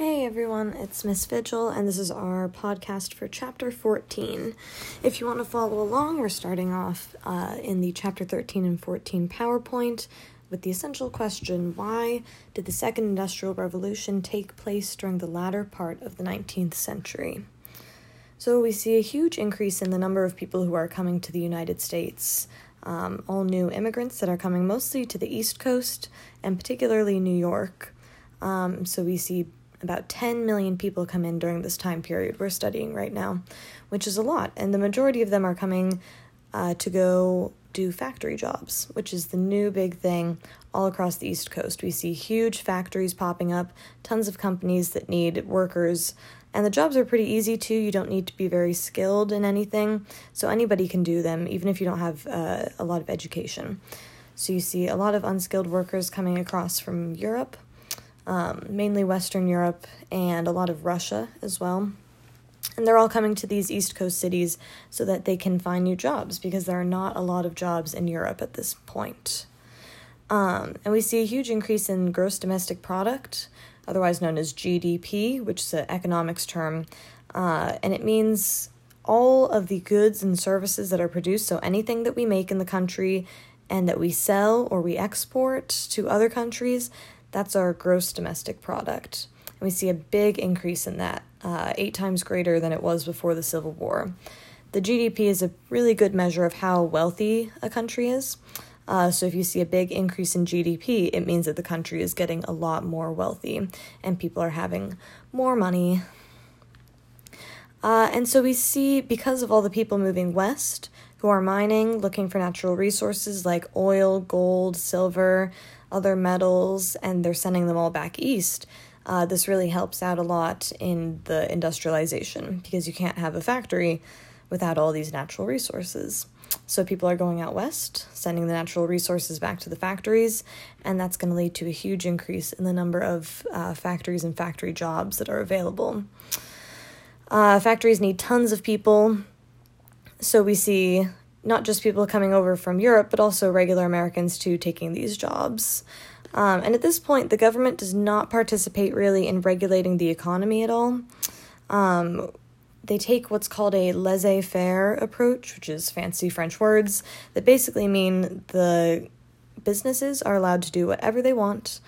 Hey everyone, it's Miss Vigil, and this is our podcast for chapter 14. If you want to follow along, we're starting off uh, in the chapter 13 and 14 PowerPoint with the essential question why did the Second Industrial Revolution take place during the latter part of the 19th century? So, we see a huge increase in the number of people who are coming to the United States. Um, all new immigrants that are coming mostly to the East Coast and particularly New York. Um, so, we see about 10 million people come in during this time period we're studying right now, which is a lot. And the majority of them are coming uh, to go do factory jobs, which is the new big thing all across the East Coast. We see huge factories popping up, tons of companies that need workers. And the jobs are pretty easy too. You don't need to be very skilled in anything. So anybody can do them, even if you don't have uh, a lot of education. So you see a lot of unskilled workers coming across from Europe um, mainly Western Europe and a lot of Russia as well. And they're all coming to these East Coast cities so that they can find new jobs because there are not a lot of jobs in Europe at this point. Um, and we see a huge increase in gross domestic product, otherwise known as GDP, which is an economics term. Uh, and it means all of the goods and services that are produced, so anything that we make in the country and that we sell or we export to other countries, that's our gross domestic product. And we see a big increase in that, uh, eight times greater than it was before the Civil War. The GDP is a really good measure of how wealthy a country is. Uh, so if you see a big increase in GDP, it means that the country is getting a lot more wealthy and people are having more money. Uh, and so we see, because of all the people moving west who are mining, looking for natural resources like oil, gold, silver, other metals and they're sending them all back east, uh, this really helps out a lot in the industrialization because you can't have a factory without all these natural resources. So people are going out west, sending the natural resources back to the factories, and that's going to lead to a huge increase in the number of uh, factories and factory jobs that are available. Uh, factories need tons of people, so we see not just people coming over from Europe, but also regular Americans too taking these jobs. Um, and at this point, the government does not participate really in regulating the economy at all. Um, they take what's called a laissez faire approach, which is fancy French words that basically mean the businesses are allowed to do whatever they want.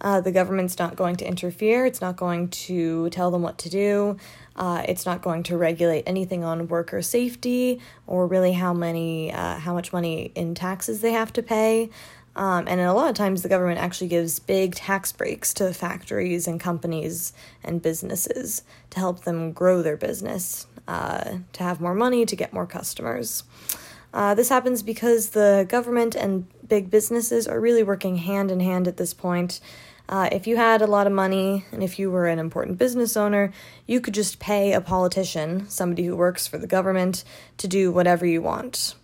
Uh, the government's not going to interfere, it's not going to tell them what to do. Uh, it's not going to regulate anything on worker safety or really how many, uh, how much money in taxes they have to pay. Um, and a lot of times, the government actually gives big tax breaks to factories and companies and businesses to help them grow their business, uh, to have more money, to get more customers. Uh, this happens because the government and big businesses are really working hand in hand at this point uh, if you had a lot of money and if you were an important business owner, you could just pay a politician, somebody who works for the government, to do whatever you want.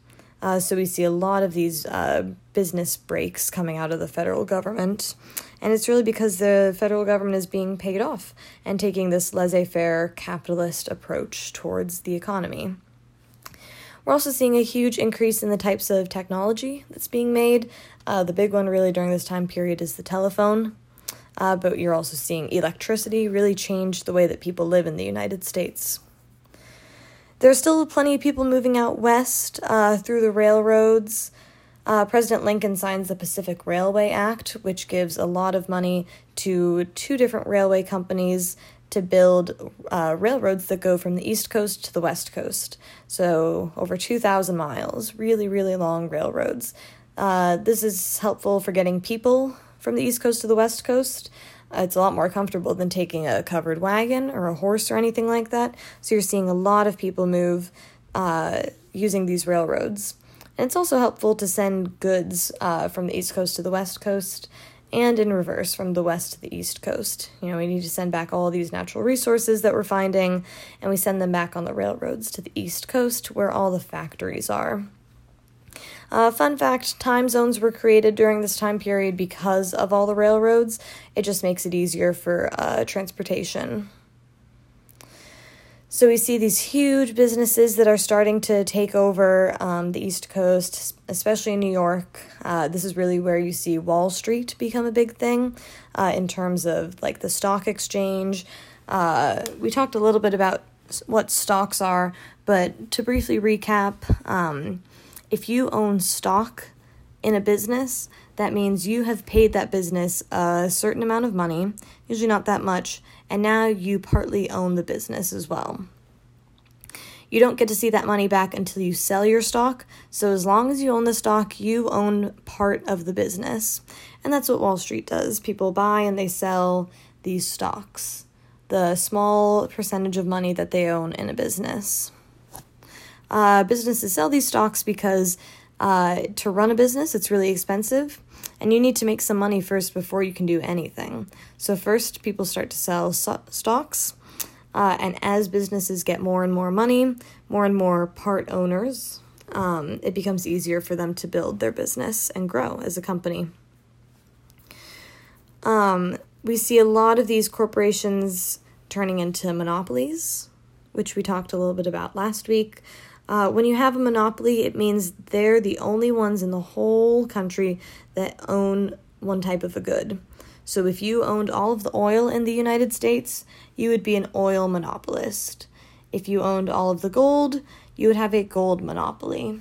Uh, so we see a lot of these uh, business breaks coming out of the federal government. And it's really because the federal government is being paid off and taking this laissez faire capitalist approach towards the economy. We're also seeing a huge increase in the types of technology that's being made. Uh, the big one, really, during this time period is the telephone uh, but you're also seeing electricity really change the way that people live in the United States. There's still plenty of people moving out west uh, through the railroads. Uh, President Lincoln signs the Pacific Railway Act, which gives a lot of money to two different railway companies to build uh, railroads that go from the East Coast to the West Coast. So, over 2,000 miles, really, really long railroads. Uh, this is helpful for getting people from the East Coast to the West Coast. Uh, it's a lot more comfortable than taking a covered wagon or a horse or anything like that. So you're seeing a lot of people move uh, using these railroads. And it's also helpful to send goods uh, from the East Coast to the West Coast and in reverse from the West to the East Coast. You know, we need to send back all these natural resources that we're finding, and we send them back on the railroads to the East Coast where all the factories are. Uh, fun fact time zones were created during this time period because of all the railroads. It just makes it easier for uh, transportation. So we see these huge businesses that are starting to take over um, the East Coast, especially in New York. Uh, this is really where you see Wall Street become a big thing uh, in terms of like the stock exchange. Uh, we talked a little bit about what stocks are, but to briefly recap, um, if you own stock in a business, that means you have paid that business a certain amount of money, usually not that much, and now you partly own the business as well. You don't get to see that money back until you sell your stock, so as long as you own the stock, you own part of the business. And that's what Wall Street does. People buy and they sell these stocks, the small percentage of money that they own in a business. Uh, businesses sell these stocks because uh, to run a business, it's really expensive, and you need to make some money first before you can do anything. So, first, people start to sell so- stocks, uh, and as businesses get more and more money, more and more part owners, um, it becomes easier for them to build their business and grow as a company. Um, we see a lot of these corporations turning into monopolies, which we talked a little bit about last week. Uh, when you have a monopoly, it means they're the only ones in the whole country that own one type of a good. So if you owned all of the oil in the United States, you would be an oil monopolist. If you owned all of the gold, you would have a gold monopoly.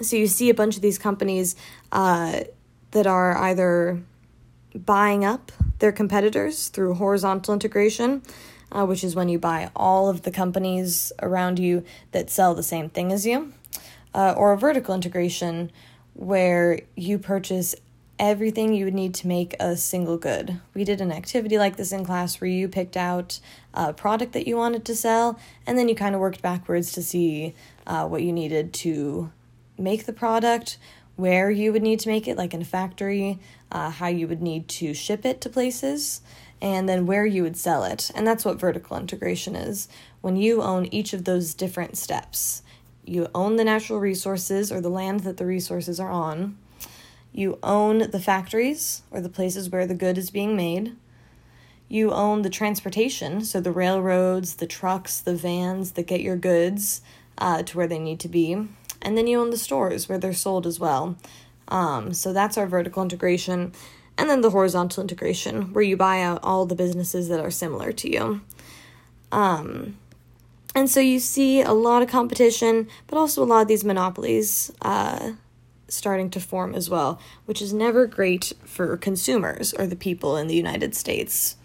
So you see a bunch of these companies uh, that are either buying up their competitors through horizontal integration uh, which is when you buy all of the companies around you that sell the same thing as you, uh, or a vertical integration where you purchase everything you would need to make a single good. We did an activity like this in class where you picked out a product that you wanted to sell, and then you kind of worked backwards to see uh, what you needed to make the product, where you would need to make it, like in a factory, uh, how you would need to ship it to places and then where you would sell it. And that's what vertical integration is when you own each of those different steps. You own the natural resources or the land that the resources are on. You own the factories or the places where the good is being made. You own the transportation, so the railroads, the trucks, the vans that get your goods uh, to where they need to be. And then you own the stores where they're sold as well. Um, so that's our vertical integration and then the horizontal integration, where you buy out all the businesses that are similar to you. Um, and so you see a lot of competition, but also a lot of these monopolies uh, starting to form as well, which is never great for consumers or the people in the United States.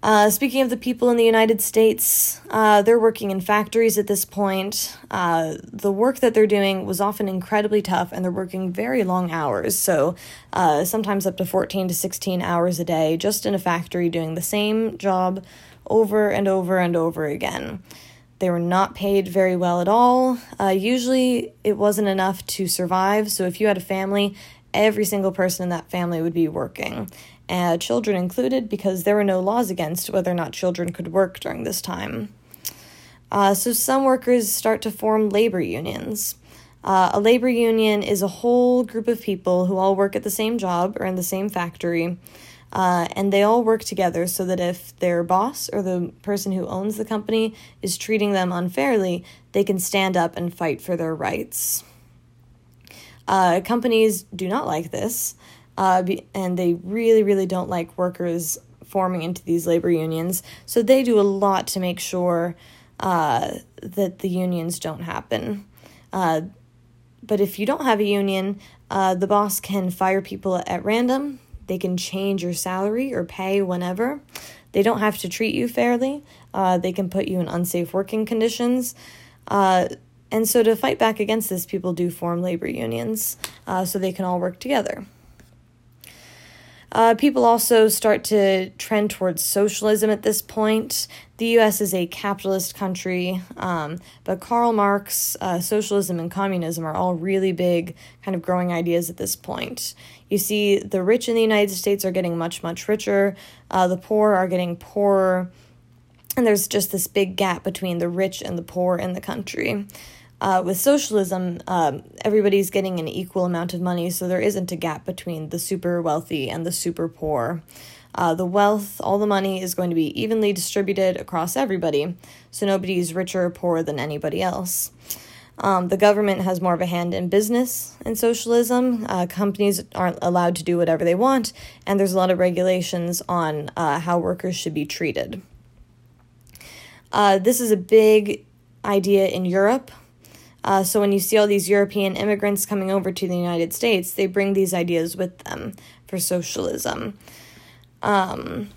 Uh, speaking of the people in the United States, uh, they're working in factories at this point. Uh, the work that they're doing was often incredibly tough, and they're working very long hours. So, uh, sometimes up to 14 to 16 hours a day, just in a factory doing the same job over and over and over again. They were not paid very well at all. Uh, usually, it wasn't enough to survive. So, if you had a family, every single person in that family would be working uh, children included, because there were no laws against whether or not children could work during this time. Uh, so some workers start to form labor unions. Uh, a labor union is a whole group of people who all work at the same job or in the same factory, uh, and they all work together so that if their boss or the person who owns the company is treating them unfairly, they can stand up and fight for their rights. Uh, companies do not like this, uh, and they really, really don't like workers forming into these labor unions. So they do a lot to make sure uh, that the unions don't happen. Uh, but if you don't have a union, uh, the boss can fire people at random. They can change your salary or pay whenever. They don't have to treat you fairly. Uh, they can put you in unsafe working conditions. And so, to fight back against this, people do form labor unions uh, so they can all work together. Uh, people also start to trend towards socialism at this point. The US is a capitalist country, um, but Karl Marx, uh, socialism, and communism are all really big, kind of growing ideas at this point. You see, the rich in the United States are getting much, much richer, uh, the poor are getting poorer, and there's just this big gap between the rich and the poor in the country. Uh, with socialism, um, everybody's getting an equal amount of money, so there isn't a gap between the super wealthy and the super poor. Uh, the wealth, all the money is going to be evenly distributed across everybody, so nobody's richer or poorer than anybody else. Um, the government has more of a hand in business in socialism. Uh, companies aren't allowed to do whatever they want, and there's a lot of regulations on uh, how workers should be treated. Uh, this is a big idea in Europe. Uh, so when you see all these European immigrants coming over to the United States, they bring these ideas with them for socialism. Um,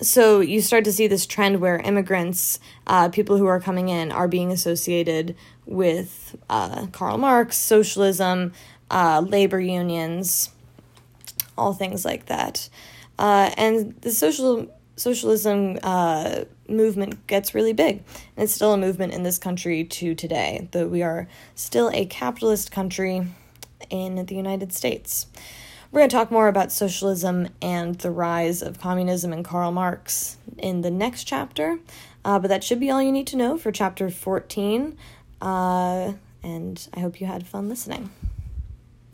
so you start to see this trend where immigrants, uh, people who are coming in, are being associated with uh, Karl Marx, socialism, uh, labor unions, all things like that. Uh, and the social socialism uh, movement gets really big. And it's still a movement in this country to today, though we are still a capitalist country in the United States. We're going to talk more about socialism and the rise of communism and Karl Marx in the next chapter, uh, but that should be all you need to know for chapter 14. Uh, and I hope you had fun listening.